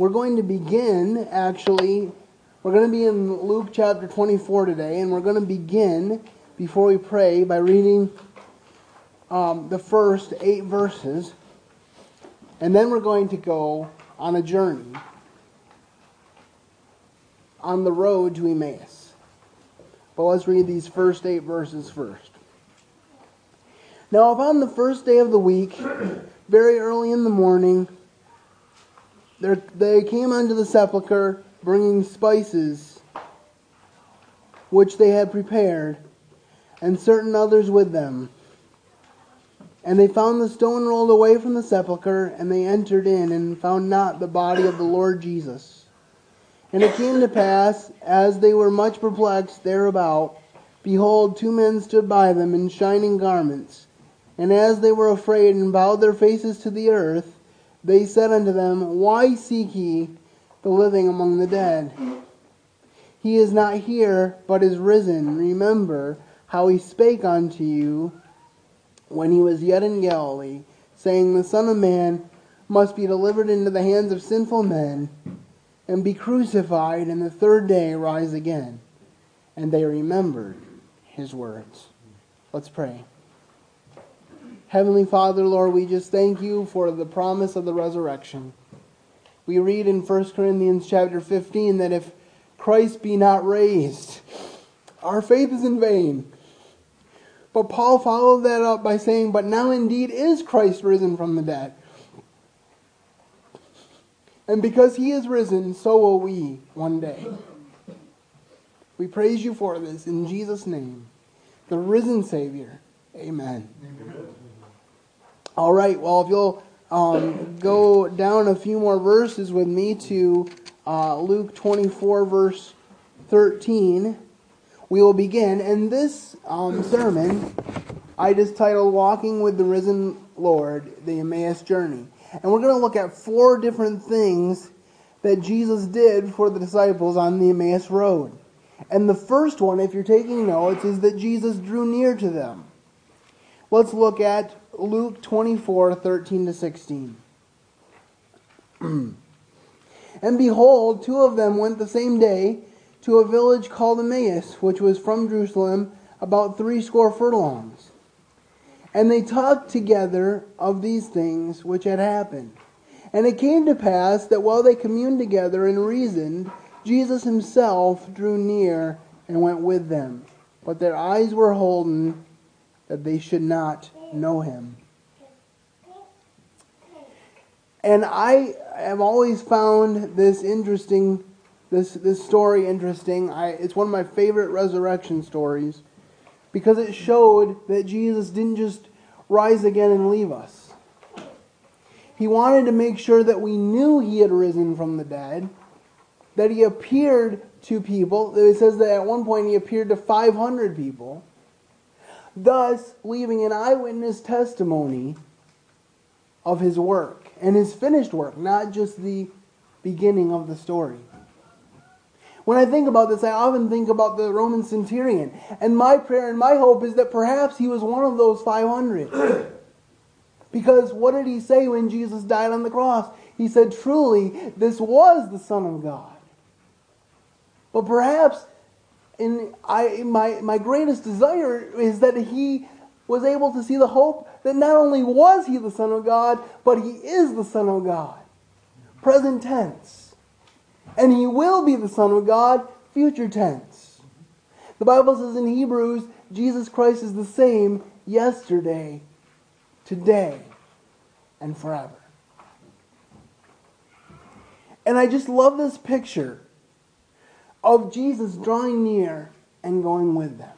We're going to begin, actually, we're going to be in Luke chapter 24 today, and we're going to begin, before we pray, by reading um, the first eight verses, and then we're going to go on a journey on the road to Emmaus. But let's read these first eight verses first. Now, upon the first day of the week, very early in the morning, they came unto the sepulchre bringing spices which they had prepared, and certain others with them. And they found the stone rolled away from the sepulchre, and they entered in, and found not the body of the Lord Jesus. And it came to pass, as they were much perplexed thereabout, behold, two men stood by them in shining garments. And as they were afraid and bowed their faces to the earth, they said unto them, Why seek ye the living among the dead? He is not here, but is risen. Remember how he spake unto you when he was yet in Galilee, saying, The Son of Man must be delivered into the hands of sinful men, and be crucified, and the third day rise again. And they remembered his words. Let's pray. Heavenly Father, Lord, we just thank you for the promise of the resurrection. We read in 1 Corinthians chapter 15 that if Christ be not raised, our faith is in vain. But Paul followed that up by saying, But now indeed is Christ risen from the dead. And because he is risen, so will we one day. We praise you for this in Jesus' name, the risen Savior. Amen. Amen. All right, well, if you'll um, go down a few more verses with me to uh, Luke 24, verse 13, we will begin. And this um, sermon I just titled Walking with the Risen Lord, the Emmaus Journey. And we're going to look at four different things that Jesus did for the disciples on the Emmaus Road. And the first one, if you're taking notes, is that Jesus drew near to them. Let's look at Luke 24, 13 to 16. and behold, two of them went the same day to a village called Emmaus, which was from Jerusalem about threescore furlongs. And they talked together of these things which had happened. And it came to pass that while they communed together and reasoned, Jesus himself drew near and went with them. But their eyes were holden that they should not know him. And I have always found this interesting, this, this story interesting. I, it's one of my favorite resurrection stories because it showed that Jesus didn't just rise again and leave us. He wanted to make sure that we knew he had risen from the dead, that he appeared to people. It says that at one point he appeared to 500 people thus leaving an eyewitness testimony of his work and his finished work, not just the beginning of the story. When I think about this, I often think about the Roman centurion. And my prayer and my hope is that perhaps he was one of those 500. because what did he say when Jesus died on the cross? He said, Truly, this was the Son of God. But perhaps and I, my, my greatest desire is that he was able to see the hope that not only was he the Son of God, but he is the Son of God. Present tense. And he will be the Son of God, future tense. The Bible says in Hebrews, Jesus Christ is the same yesterday, today, and forever. And I just love this picture of Jesus drawing near and going with them.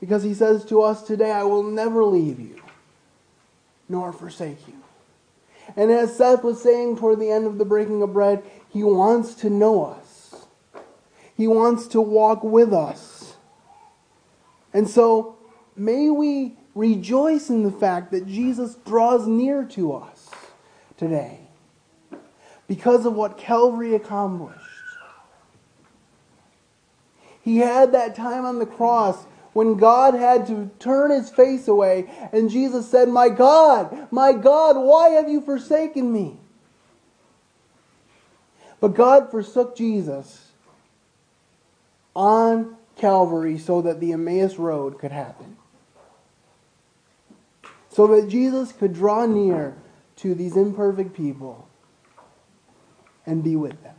Because he says to us today, I will never leave you nor forsake you. And as Seth was saying toward the end of the breaking of bread, he wants to know us. He wants to walk with us. And so may we rejoice in the fact that Jesus draws near to us today because of what Calvary accomplished. He had that time on the cross when God had to turn his face away, and Jesus said, My God, my God, why have you forsaken me? But God forsook Jesus on Calvary so that the Emmaus Road could happen. So that Jesus could draw near to these imperfect people and be with them.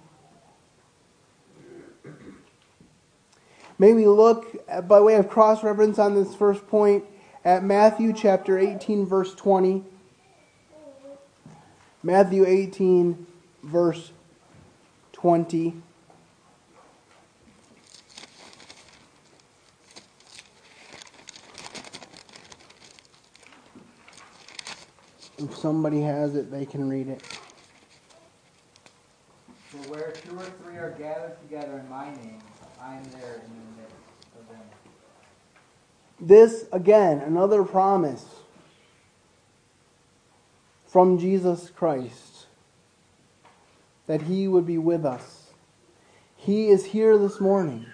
May we look, by way of cross reference on this first point, at Matthew chapter 18, verse 20. Matthew 18, verse 20. If somebody has it, they can read it. For where two or three are gathered together in my name, I am there in the midst of them. This, again, another promise from Jesus Christ that He would be with us. He is here this morning.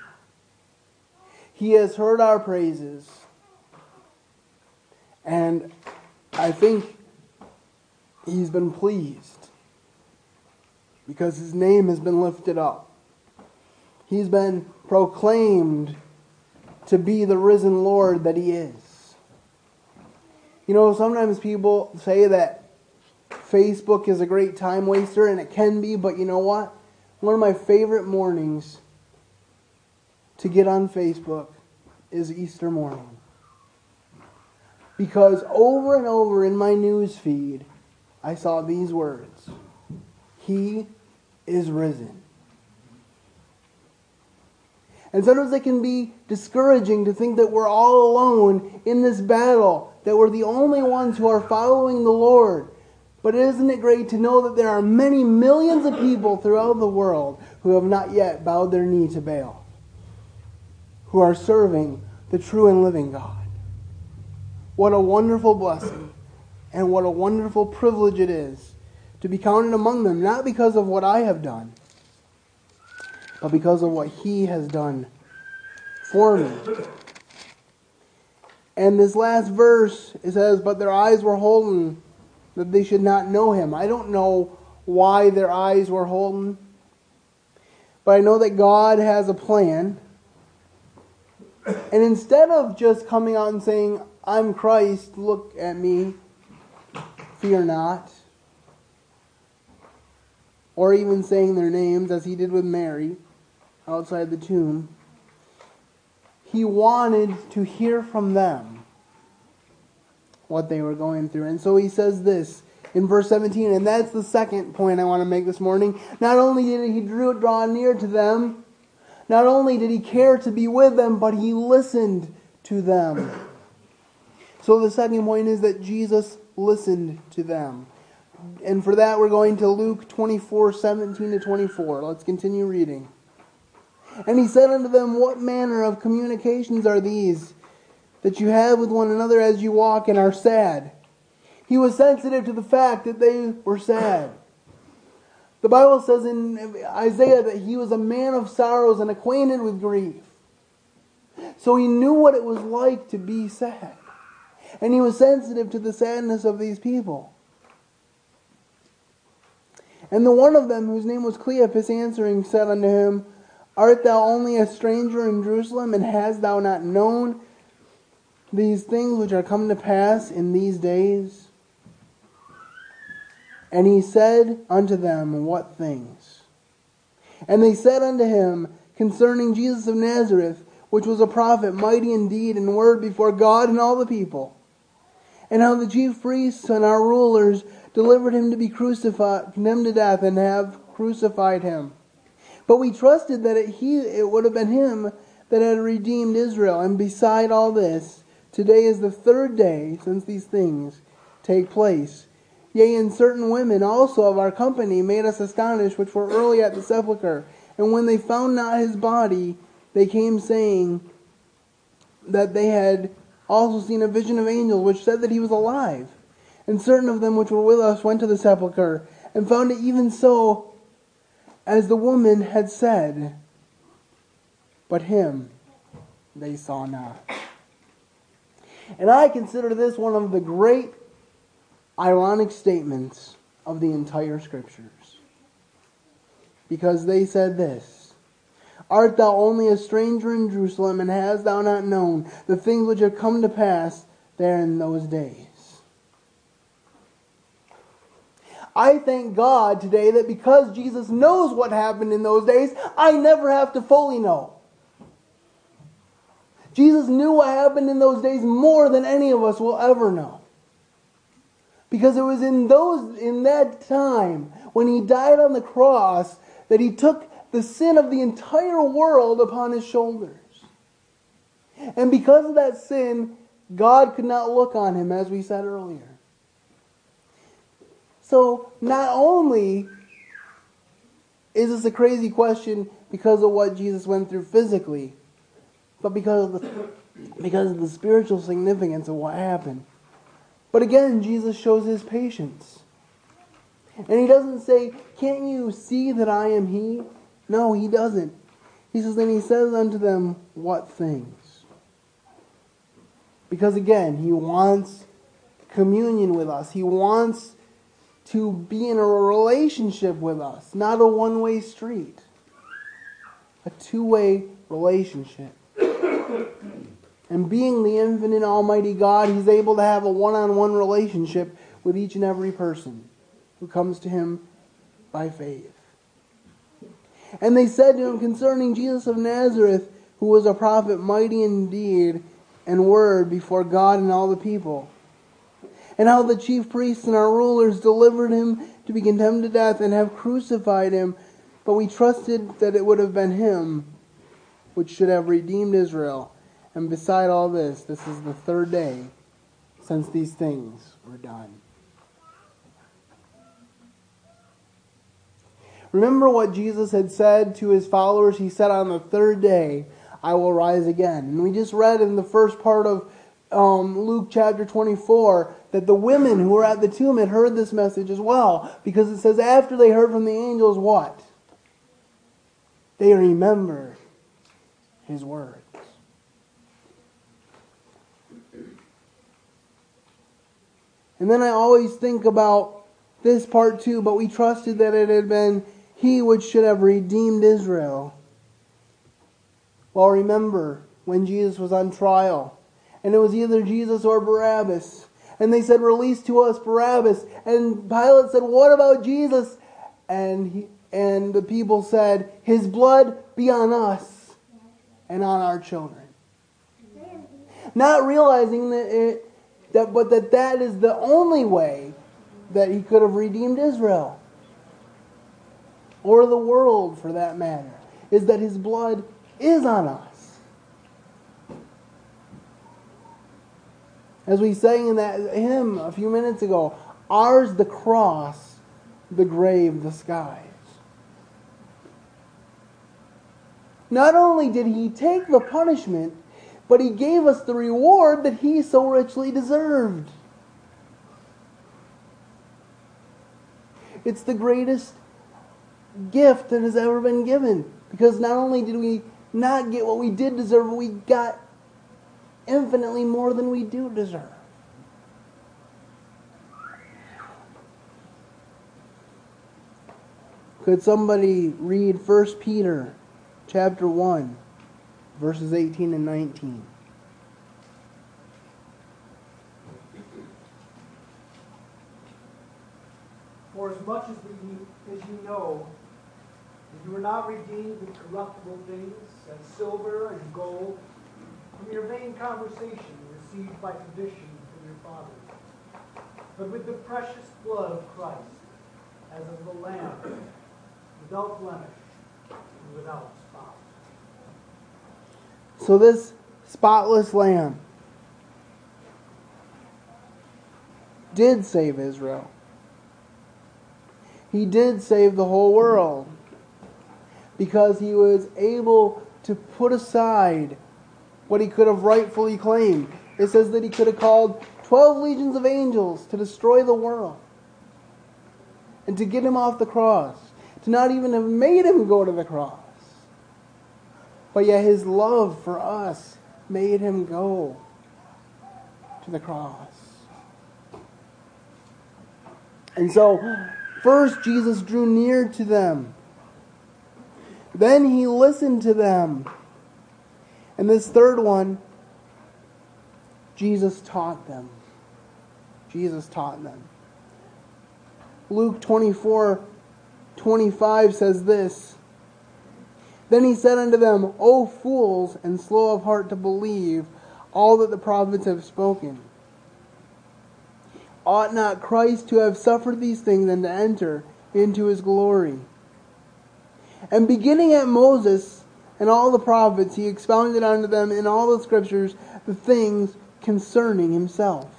He has heard our praises. And I think He's been pleased because His name has been lifted up. He's been proclaimed to be the risen Lord that He is. You know, sometimes people say that Facebook is a great time waster, and it can be, but you know what? One of my favorite mornings to get on Facebook is Easter morning. Because over and over in my news feed, I saw these words He is risen. And sometimes it can be discouraging to think that we're all alone in this battle, that we're the only ones who are following the Lord. But isn't it great to know that there are many millions of people throughout the world who have not yet bowed their knee to Baal, who are serving the true and living God? What a wonderful blessing, and what a wonderful privilege it is to be counted among them, not because of what I have done, but because of what He has done for me. And this last verse, it says, But their eyes were holden that they should not know him. I don't know why their eyes were holden, but I know that God has a plan. And instead of just coming out and saying, I'm Christ, look at me, fear not, or even saying their names as he did with Mary outside the tomb, he wanted to hear from them what they were going through. And so he says this in verse 17, and that's the second point I want to make this morning. Not only did he draw near to them, not only did he care to be with them, but he listened to them. So the second point is that Jesus listened to them. And for that, we're going to Luke 24 17 to 24. Let's continue reading. And he said unto them, What manner of communications are these that you have with one another as you walk and are sad? He was sensitive to the fact that they were sad. The Bible says in Isaiah that he was a man of sorrows and acquainted with grief. So he knew what it was like to be sad. And he was sensitive to the sadness of these people. And the one of them, whose name was Cleopas, answering, said unto him, Art thou only a stranger in Jerusalem, and hast thou not known these things which are come to pass in these days? And he said unto them, What things? And they said unto him, Concerning Jesus of Nazareth, which was a prophet, mighty in deed and word before God and all the people, and how the chief priests and our rulers delivered him to be crucified, condemned to death, and have crucified him. But we trusted that it, he, it would have been him that had redeemed Israel. And beside all this, today is the third day since these things take place. Yea, and certain women also of our company made us astonished, which were early at the sepulchre. And when they found not his body, they came saying that they had also seen a vision of angels, which said that he was alive. And certain of them which were with us went to the sepulchre, and found it even so as the woman had said. But him they saw not. And I consider this one of the great ironic statements of the entire scriptures. because they said this Art thou only a stranger in Jerusalem, and hast thou not known the things which have come to pass there in those days? I thank God today that because Jesus knows what happened in those days, I never have to fully know. Jesus knew what happened in those days more than any of us will ever know. Because it was in those in that time when he died on the cross that he took the sin of the entire world upon his shoulders. And because of that sin, God could not look on him as we said earlier. So not only is this a crazy question because of what Jesus went through physically, but because of the because of the spiritual significance of what happened. But again, Jesus shows his patience. And he doesn't say, Can't you see that I am he? No, he doesn't. He says, Then he says unto them, What things? Because again, he wants communion with us. He wants to be in a relationship with us, not a one way street, a two way relationship. and being the infinite Almighty God, He's able to have a one on one relationship with each and every person who comes to Him by faith. And they said to him concerning Jesus of Nazareth, who was a prophet mighty in deed and word before God and all the people and how the chief priests and our rulers delivered him to be condemned to death and have crucified him. But we trusted that it would have been him which should have redeemed Israel. And beside all this, this is the third day since these things were done. Remember what Jesus had said to his followers? He said, On the third day, I will rise again. And we just read in the first part of um, Luke chapter 24 that the women who were at the tomb had heard this message as well. Because it says, after they heard from the angels, what? They remembered his words. And then I always think about this part too, but we trusted that it had been he which should have redeemed Israel. Well, remember when Jesus was on trial, and it was either Jesus or Barabbas. And they said, Release to us Barabbas. And Pilate said, What about Jesus? And, he, and the people said, His blood be on us and on our children. Not realizing that it, that, but that that is the only way that he could have redeemed Israel or the world for that matter, is that his blood is on us. As we sang in that hymn a few minutes ago, ours the cross, the grave, the skies. Not only did he take the punishment, but he gave us the reward that he so richly deserved. It's the greatest gift that has ever been given. Because not only did we not get what we did deserve, we got infinitely more than we do deserve. Could somebody read 1 Peter chapter 1 verses 18 and 19? For as much as, we, as you know that you were not redeemed with corruptible things, as silver and gold, from your vain conversation received by tradition from your fathers, but with the precious blood of Christ, as of the Lamb, without blemish and without spot. So this spotless lamb did save Israel. He did save the whole world because he was able to put aside what he could have rightfully claimed. It says that he could have called 12 legions of angels to destroy the world and to get him off the cross, to not even have made him go to the cross. But yet his love for us made him go to the cross. And so, first, Jesus drew near to them Then he listened to them. And this third one, Jesus taught them. Jesus taught them. Luke 24 25 says this Then he said unto them, O fools, and slow of heart to believe all that the prophets have spoken. Ought not Christ to have suffered these things and to enter into his glory? And beginning at Moses and all the prophets, he expounded unto them in all the scriptures the things concerning himself.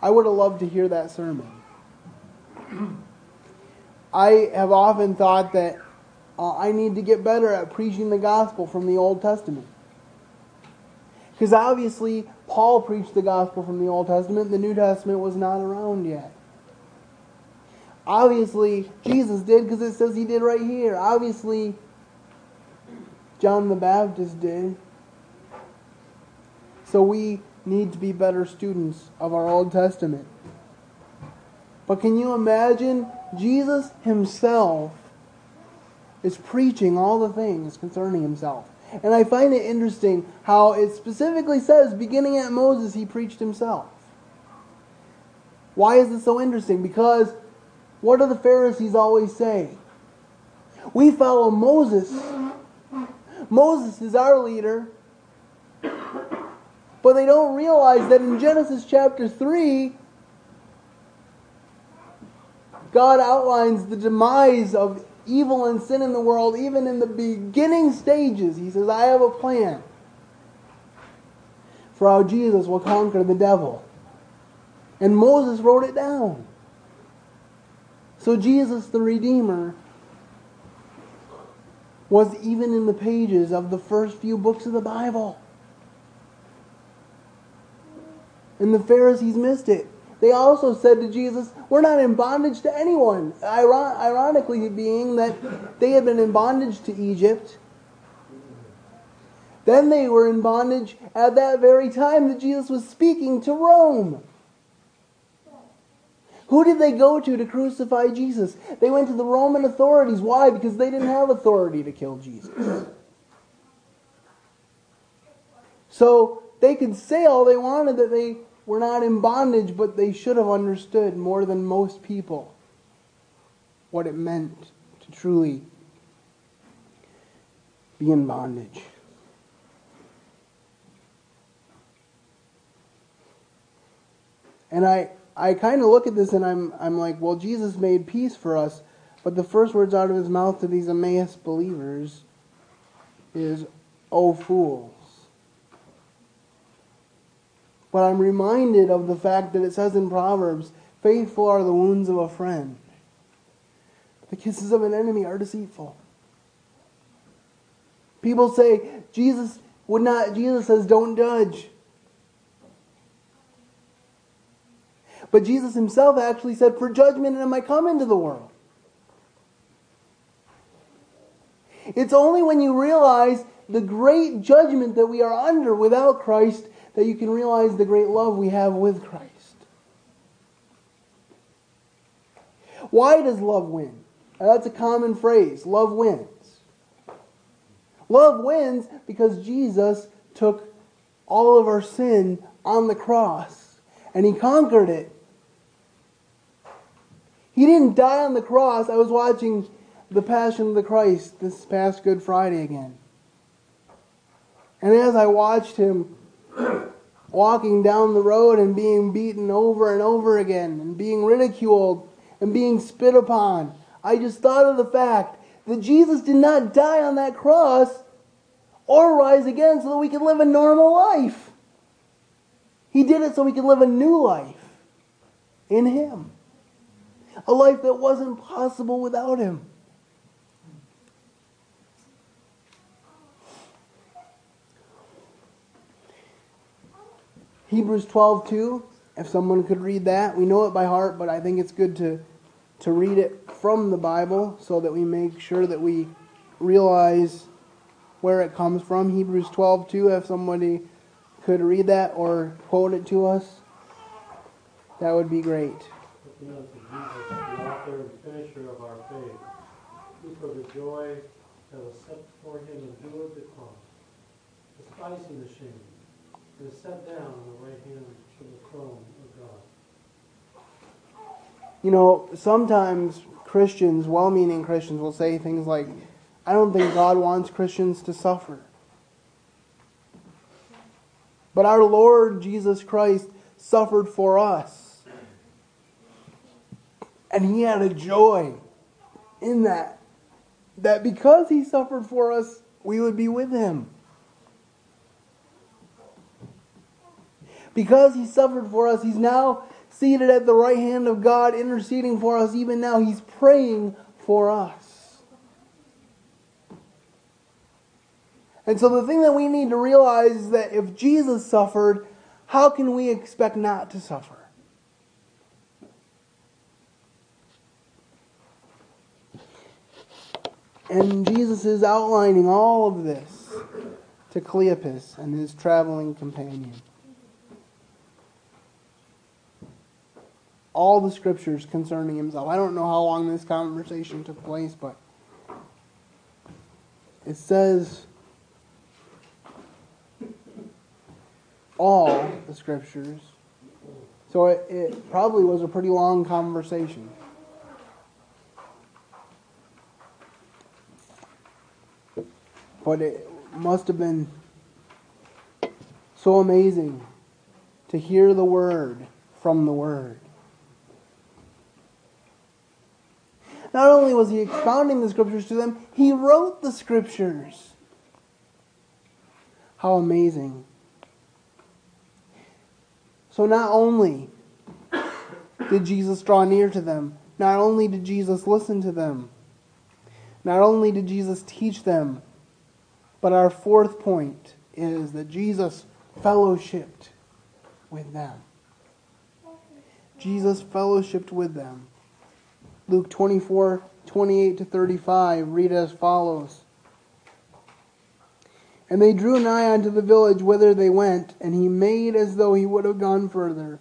I would have loved to hear that sermon. I have often thought that uh, I need to get better at preaching the gospel from the Old Testament. Because obviously, Paul preached the gospel from the Old Testament, the New Testament was not around yet. Obviously, Jesus did because it says he did right here. Obviously, John the Baptist did. So we need to be better students of our Old Testament. But can you imagine Jesus himself is preaching all the things concerning himself? And I find it interesting how it specifically says, beginning at Moses, he preached himself. Why is this so interesting? Because what do the Pharisees always say? We follow Moses. Moses is our leader. But they don't realize that in Genesis chapter 3, God outlines the demise of evil and sin in the world, even in the beginning stages. He says, I have a plan for how Jesus will conquer the devil. And Moses wrote it down. So Jesus the Redeemer was even in the pages of the first few books of the Bible. And the Pharisees missed it. They also said to Jesus, We're not in bondage to anyone. Iron- ironically, being that they had been in bondage to Egypt. Then they were in bondage at that very time that Jesus was speaking to Rome. Who did they go to to crucify Jesus? They went to the Roman authorities. Why? Because they didn't have authority to kill Jesus. So they could say all they wanted that they were not in bondage, but they should have understood more than most people what it meant to truly be in bondage. And I, I kind of look at this and I'm, I'm like, well, Jesus made peace for us, but the first words out of his mouth to these Emmaus believers is, "O fools." But I'm reminded of the fact that it says in Proverbs, faithful are the wounds of a friend. The kisses of an enemy are deceitful. People say, Jesus would not, Jesus says, don't judge. But Jesus himself actually said, For judgment am I come into the world. It's only when you realize the great judgment that we are under without Christ that you can realize the great love we have with Christ. Why does love win? That's a common phrase. Love wins. Love wins because Jesus took all of our sin on the cross and he conquered it. He didn't die on the cross. I was watching The Passion of the Christ this past Good Friday again. And as I watched him walking down the road and being beaten over and over again and being ridiculed and being spit upon, I just thought of the fact that Jesus did not die on that cross or rise again so that we could live a normal life. He did it so we could live a new life in Him. A life that wasn't possible without Him. Hebrews 12, 2, if someone could read that. We know it by heart, but I think it's good to, to read it from the Bible so that we make sure that we realize where it comes from. Hebrews 12, 2, if somebody could read that or quote it to us, that would be great. Looking unto Jesus, the author and finisher of our faith, who for the joy that was set before him endured the cross, despising the shame, and is set down on the right hand of the throne of God. You know, sometimes Christians, well meaning Christians, will say things like, I don't think God wants Christians to suffer. But our Lord Jesus Christ suffered for us. And he had a joy in that. That because he suffered for us, we would be with him. Because he suffered for us, he's now seated at the right hand of God, interceding for us. Even now, he's praying for us. And so, the thing that we need to realize is that if Jesus suffered, how can we expect not to suffer? And Jesus is outlining all of this to Cleopas and his traveling companion. All the scriptures concerning himself. I don't know how long this conversation took place, but it says all the scriptures. So it, it probably was a pretty long conversation. But it must have been so amazing to hear the word from the word. Not only was he expounding the scriptures to them, he wrote the scriptures. How amazing. So not only did Jesus draw near to them, not only did Jesus listen to them, not only did Jesus teach them, but our fourth point is that Jesus fellowshipped with them. Jesus fellowshipped with them. Luke 24, 28 to 35 read as follows. And they drew nigh unto the village whither they went, and he made as though he would have gone further.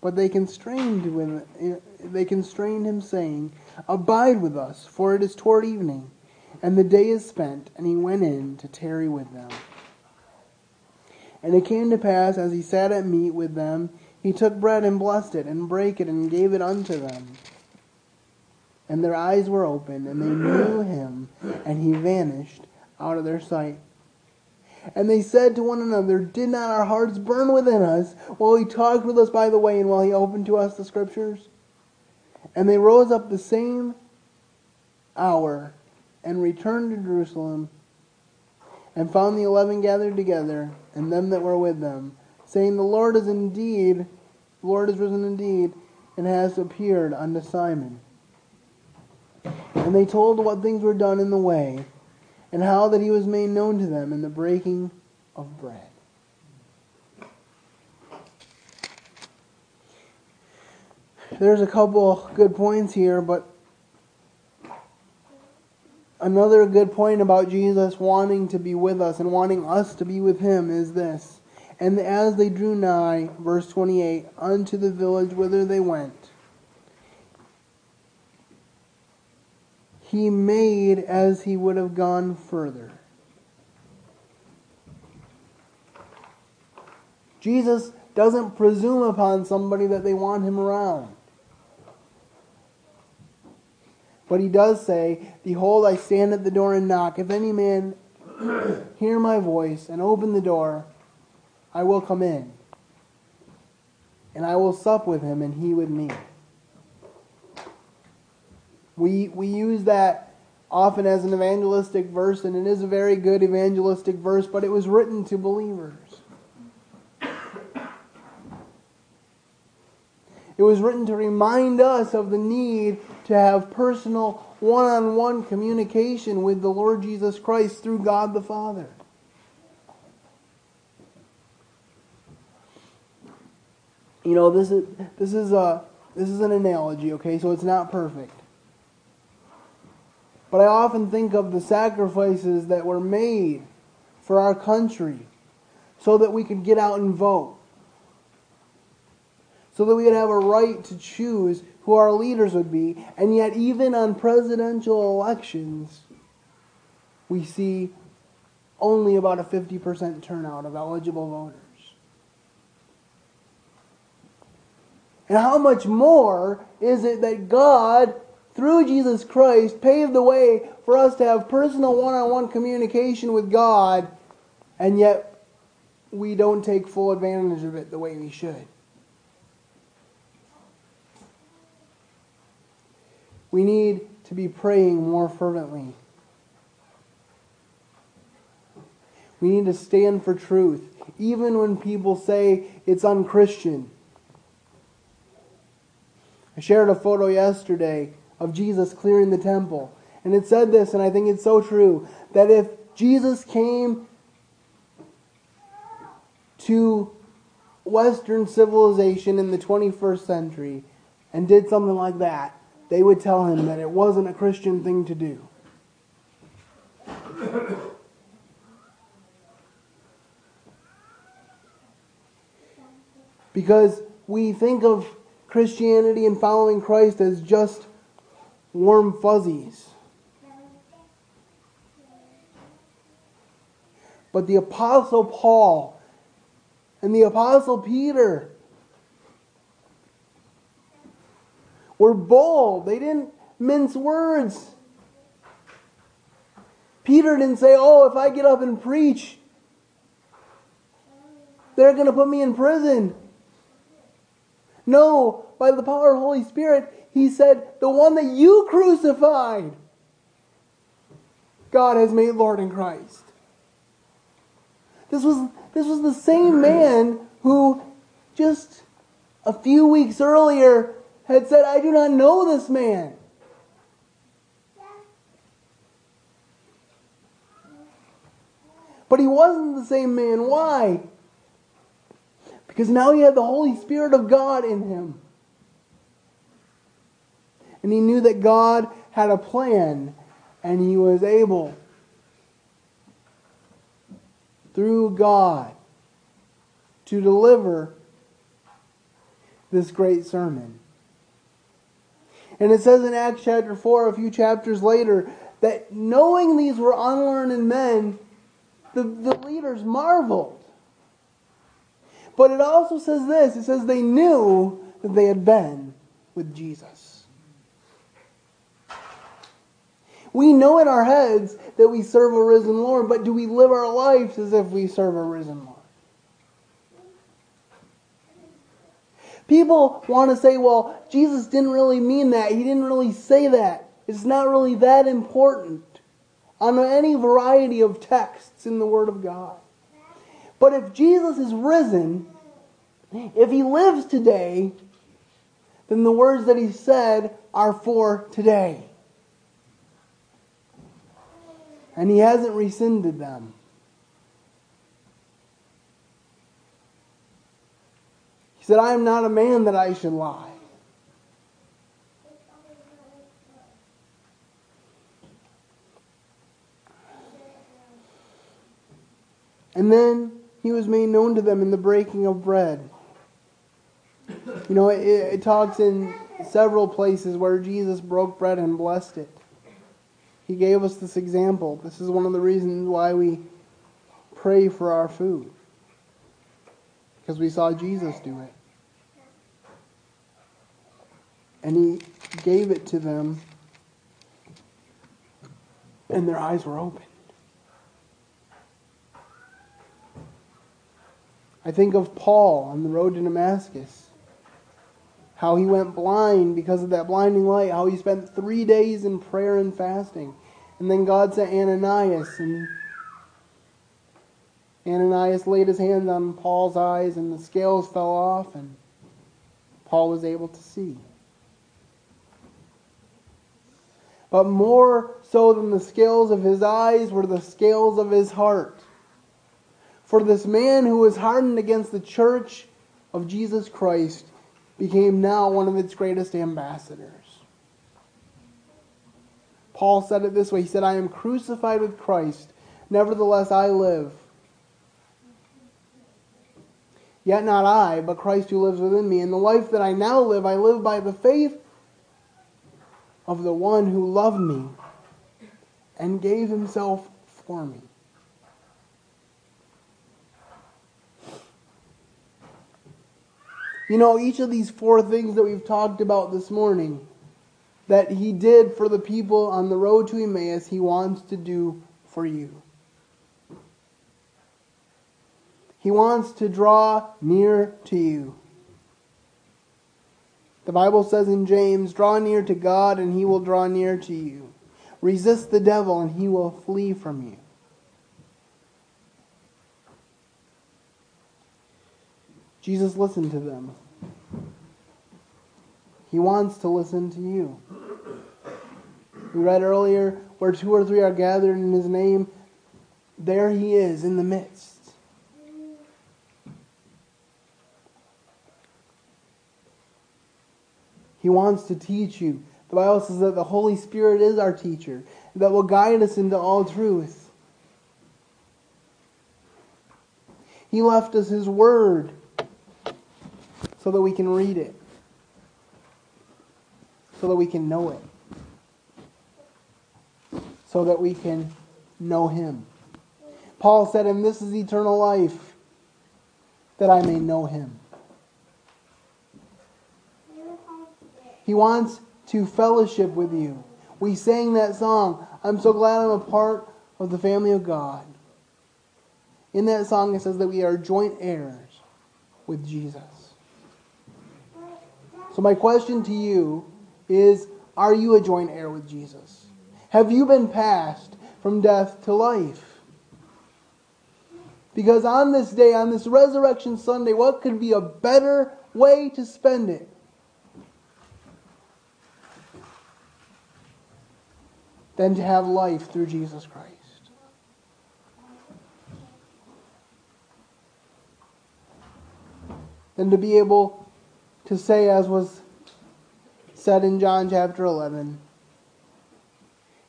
But they constrained him, they constrained him, saying, Abide with us, for it is toward evening, and the day is spent. And he went in to tarry with them. And it came to pass, as he sat at meat with them, he took bread and blessed it, and brake it, and gave it unto them. And their eyes were opened, and they knew him, and he vanished out of their sight. And they said to one another, Did not our hearts burn within us while he talked with us by the way and while he opened to us the scriptures? And they rose up the same hour and returned to Jerusalem and found the eleven gathered together and them that were with them, saying, The Lord is indeed, the Lord is risen indeed, and has appeared unto Simon. And they told what things were done in the way and how that he was made known to them in the breaking of bread. There's a couple good points here, but another good point about Jesus wanting to be with us and wanting us to be with him is this. And as they drew nigh, verse 28, unto the village whither they went, he made as he would have gone further. Jesus doesn't presume upon somebody that they want him around. But he does say, Behold, I stand at the door and knock. If any man hear my voice and open the door, I will come in. And I will sup with him and he with me. We, we use that often as an evangelistic verse, and it is a very good evangelistic verse, but it was written to believers. It was written to remind us of the need to have personal, one on one communication with the Lord Jesus Christ through God the Father. You know, this is this is a this is an analogy, okay? So it's not perfect. But I often think of the sacrifices that were made for our country so that we could get out and vote. so that we could have a right to choose who our leaders would be. And yet, even on presidential elections, we see only about a 50% turnout of eligible voters. And how much more is it that God, through Jesus Christ, paved the way for us to have personal one on one communication with God, and yet we don't take full advantage of it the way we should? We need to be praying more fervently. We need to stand for truth, even when people say it's unchristian. I shared a photo yesterday of Jesus clearing the temple. And it said this, and I think it's so true, that if Jesus came to Western civilization in the 21st century and did something like that, they would tell him that it wasn't a Christian thing to do. Because we think of Christianity and following Christ as just warm fuzzies. But the Apostle Paul and the Apostle Peter were bold. They didn't mince words. Peter didn't say, Oh, if I get up and preach, they're going to put me in prison. No, by the power of the Holy Spirit, he said, The one that you crucified, God has made Lord in Christ. This was, this was the same man who just a few weeks earlier had said, I do not know this man. But he wasn't the same man. Why? Because now he had the Holy Spirit of God in him. And he knew that God had a plan, and he was able, through God, to deliver this great sermon. And it says in Acts chapter 4, a few chapters later, that knowing these were unlearned men, the, the leaders marveled. But it also says this it says they knew that they had been with Jesus. We know in our heads that we serve a risen Lord, but do we live our lives as if we serve a risen Lord? People want to say, well, Jesus didn't really mean that. He didn't really say that. It's not really that important on any variety of texts in the Word of God. But if Jesus is risen, if he lives today, then the words that he said are for today. And he hasn't rescinded them. He said, I am not a man that I should lie. And then he was made known to them in the breaking of bread. You know, it, it, talks in several places where Jesus broke bread and blessed it. He gave us this example. This is one of the reasons why we pray for our food. Because we saw Jesus do it. And he gave it to them, and their eyes were open. I think of Paul on the road to Damascus. How he went blind because of that blinding light. How he spent three days in prayer and fasting. And then God sent Ananias, and Ananias laid his hand on Paul's eyes, and the scales fell off, and Paul was able to see. But more so than the scales of his eyes were the scales of his heart. For this man who was hardened against the church of Jesus Christ became now one of its greatest ambassadors. Paul said it this way He said, I am crucified with Christ, nevertheless I live. Yet not I, but Christ who lives within me. And the life that I now live, I live by the faith of the one who loved me and gave himself for me. You know, each of these four things that we've talked about this morning that he did for the people on the road to Emmaus, he wants to do for you. He wants to draw near to you. The Bible says in James, Draw near to God, and he will draw near to you. Resist the devil, and he will flee from you. Jesus listened to them. He wants to listen to you. We read earlier, where two or three are gathered in his name, there he is in the midst. He wants to teach you. The Bible says that the Holy Spirit is our teacher, that will guide us into all truth. He left us His Word so that we can read it, so that we can know it, so that we can know Him. Paul said, And this is eternal life, that I may know Him. He wants to fellowship with you. We sang that song, I'm so glad I'm a part of the family of God. In that song, it says that we are joint heirs with Jesus. So, my question to you is Are you a joint heir with Jesus? Have you been passed from death to life? Because on this day, on this Resurrection Sunday, what could be a better way to spend it than to have life through Jesus Christ. Than to be able to say, as was said in John chapter 11,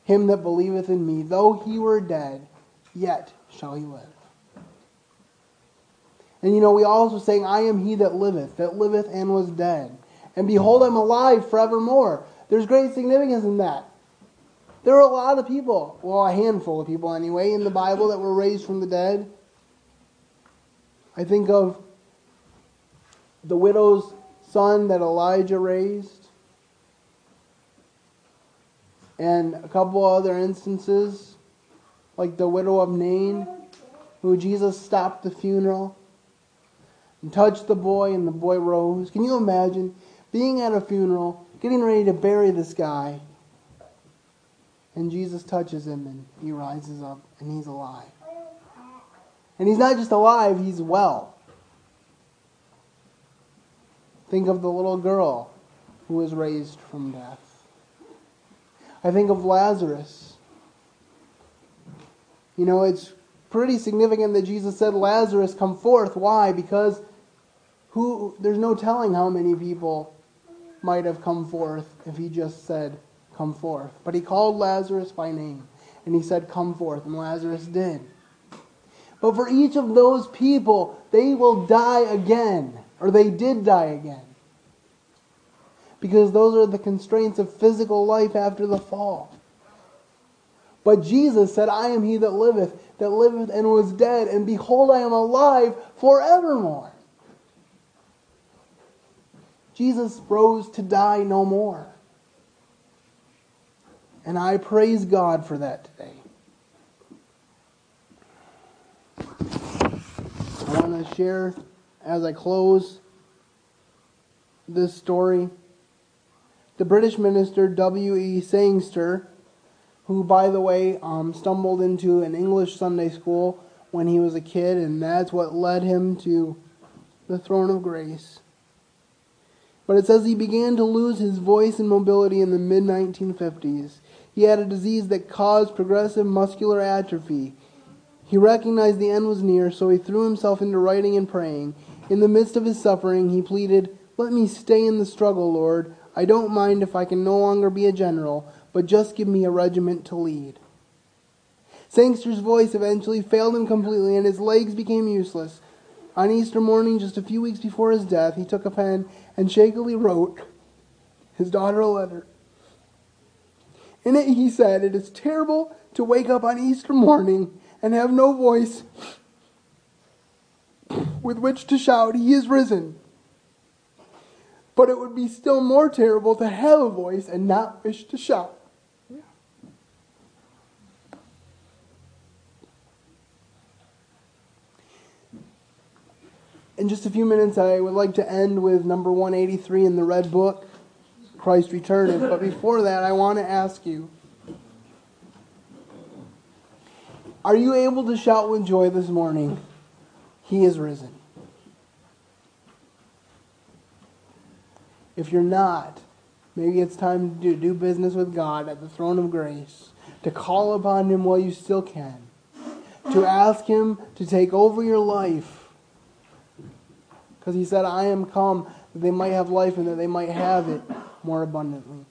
Him that believeth in me, though he were dead, yet shall he live. And you know, we also saying, I am he that liveth, that liveth and was dead. And behold, I'm alive forevermore. There's great significance in that. There are a lot of people, well, a handful of people anyway, in the Bible that were raised from the dead. I think of the widow's son that Elijah raised, and a couple other instances, like the widow of Nain, who Jesus stopped the funeral and touched the boy, and the boy rose. Can you imagine being at a funeral, getting ready to bury this guy? And Jesus touches him and he rises up and he's alive. And he's not just alive, he's well. Think of the little girl who was raised from death. I think of Lazarus. You know, it's pretty significant that Jesus said, Lazarus, come forth. Why? Because who there's no telling how many people might have come forth if he just said, Come forth. But he called Lazarus by name, and he said, Come forth. And Lazarus did. But for each of those people, they will die again, or they did die again. Because those are the constraints of physical life after the fall. But Jesus said, I am he that liveth, that liveth and was dead, and behold, I am alive forevermore. Jesus rose to die no more. And I praise God for that today. I want to share as I close this story. The British minister W.E. Sangster, who, by the way, um, stumbled into an English Sunday school when he was a kid, and that's what led him to the throne of grace. But it says he began to lose his voice and mobility in the mid 1950s. He had a disease that caused progressive muscular atrophy. He recognized the end was near, so he threw himself into writing and praying. In the midst of his suffering, he pleaded, Let me stay in the struggle, Lord. I don't mind if I can no longer be a general, but just give me a regiment to lead. Sangster's voice eventually failed him completely, and his legs became useless. on Easter morning, just a few weeks before his death, he took a pen and shakily wrote his daughter a letter. In it, he said, It is terrible to wake up on Easter morning and have no voice with which to shout, He is risen. But it would be still more terrible to have a voice and not wish to shout. In just a few minutes, I would like to end with number 183 in the Red Book, Christ Returned. But before that, I want to ask you Are you able to shout with joy this morning? He is risen. If you're not, maybe it's time to do business with God at the throne of grace, to call upon Him while you still can, to ask Him to take over your life. Because He said, I am come that they might have life and that they might have it more abundantly.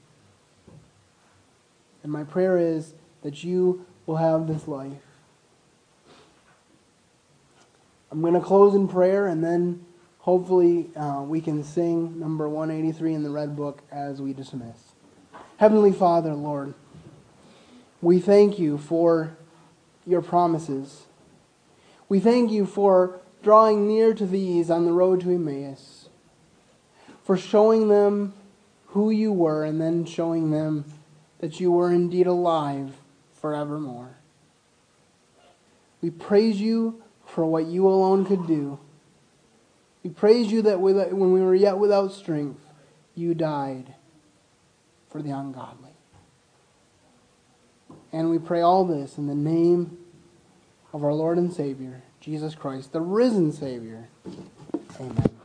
And my prayer is that you will have this life. I'm going to close in prayer and then hopefully uh, we can sing number 183 in the Red Book as we dismiss. Heavenly Father, Lord, we thank you for your promises. We thank you for drawing near to these on the road to Emmaus, for showing them who you were and then showing them that you were indeed alive forevermore. We praise you for what you alone could do. We praise you that when we were yet without strength, you died for the ungodly. And we pray all this in the name of our Lord and Savior, Jesus Christ, the risen Savior. Amen.